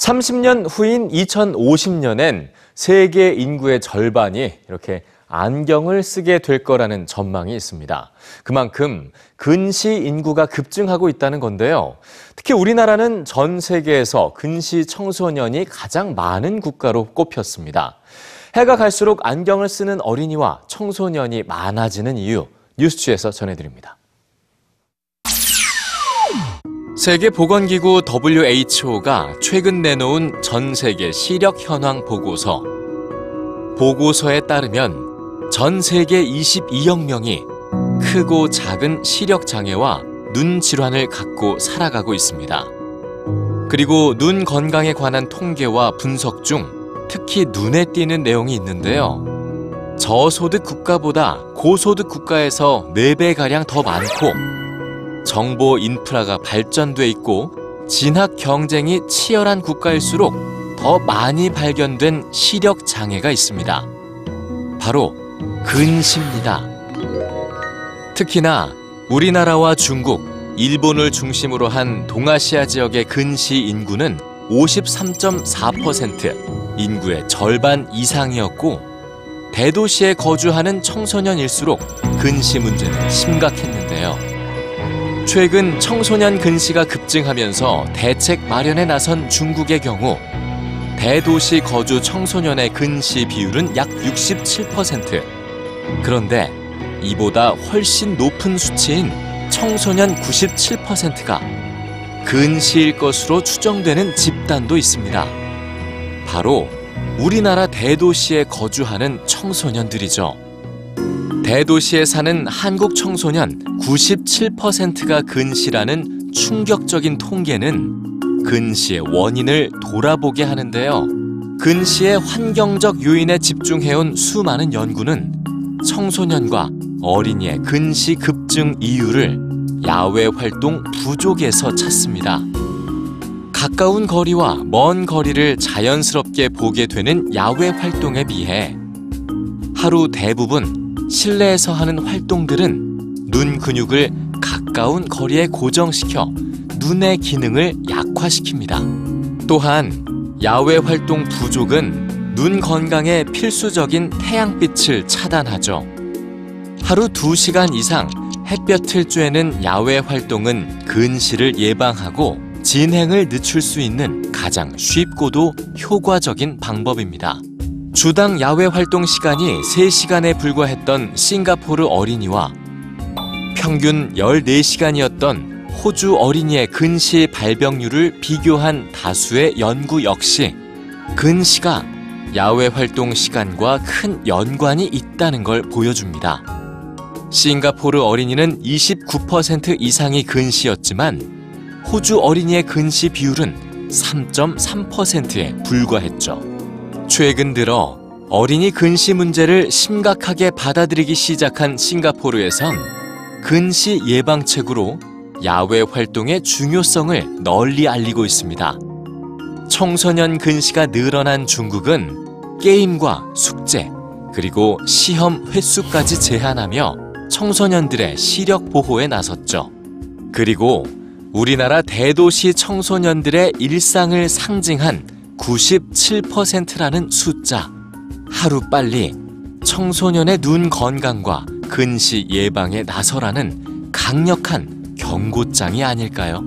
30년 후인 2050년엔 세계 인구의 절반이 이렇게 안경을 쓰게 될 거라는 전망이 있습니다. 그만큼 근시 인구가 급증하고 있다는 건데요. 특히 우리나라는 전 세계에서 근시 청소년이 가장 많은 국가로 꼽혔습니다. 해가 갈수록 안경을 쓰는 어린이와 청소년이 많아지는 이유 뉴스취에서 전해드립니다. 세계보건기구 WHO가 최근 내놓은 전 세계 시력 현황 보고서. 보고서에 따르면 전 세계 22억 명이 크고 작은 시력 장애와 눈 질환을 갖고 살아가고 있습니다. 그리고 눈 건강에 관한 통계와 분석 중 특히 눈에 띄는 내용이 있는데요. 저소득 국가보다 고소득 국가에서 4배가량 더 많고 정보 인프라가 발전돼 있고 진학 경쟁이 치열한 국가일수록 더 많이 발견된 시력 장애가 있습니다. 바로 근시입니다. 특히나 우리나라와 중국, 일본을 중심으로 한 동아시아 지역의 근시 인구는 53.4% 인구의 절반 이상이었고 대도시에 거주하는 청소년일수록 근시 문제는 심각했는데요. 최근 청소년 근시가 급증하면서 대책 마련에 나선 중국의 경우 대도시 거주 청소년의 근시 비율은 약 67%. 그런데 이보다 훨씬 높은 수치인 청소년 97%가 근시일 것으로 추정되는 집단도 있습니다. 바로 우리나라 대도시에 거주하는 청소년들이죠. 대도시에 사는 한국 청소년 97%가 근시라는 충격적인 통계는 근시의 원인을 돌아보게 하는데요. 근시의 환경적 요인에 집중해온 수많은 연구는 청소년과 어린이의 근시 급증 이유를 야외 활동 부족에서 찾습니다. 가까운 거리와 먼 거리를 자연스럽게 보게 되는 야외 활동에 비해 하루 대부분 실내에서 하는 활동들은 눈 근육을 가까운 거리에 고정시켜 눈의 기능을 약화시킵니다. 또한 야외 활동 부족은 눈 건강에 필수적인 태양빛을 차단하죠. 하루 2시간 이상 햇볕을 쬐는 야외 활동은 근시를 예방하고 진행을 늦출 수 있는 가장 쉽고도 효과적인 방법입니다. 주당 야외 활동 시간이 3시간에 불과했던 싱가포르 어린이와 평균 14시간이었던 호주 어린이의 근시 발병률을 비교한 다수의 연구 역시 근시가 야외 활동 시간과 큰 연관이 있다는 걸 보여줍니다. 싱가포르 어린이는 29% 이상이 근시였지만 호주 어린이의 근시 비율은 3.3%에 불과했죠. 최근 들어 어린이 근시 문제를 심각하게 받아들이기 시작한 싱가포르에선 근시 예방책으로 야외 활동의 중요성을 널리 알리고 있습니다. 청소년 근시가 늘어난 중국은 게임과 숙제, 그리고 시험 횟수까지 제한하며 청소년들의 시력 보호에 나섰죠. 그리고 우리나라 대도시 청소년들의 일상을 상징한 97%라는 숫자. 하루빨리 청소년의 눈 건강과 근시 예방에 나서라는 강력한 경고장이 아닐까요?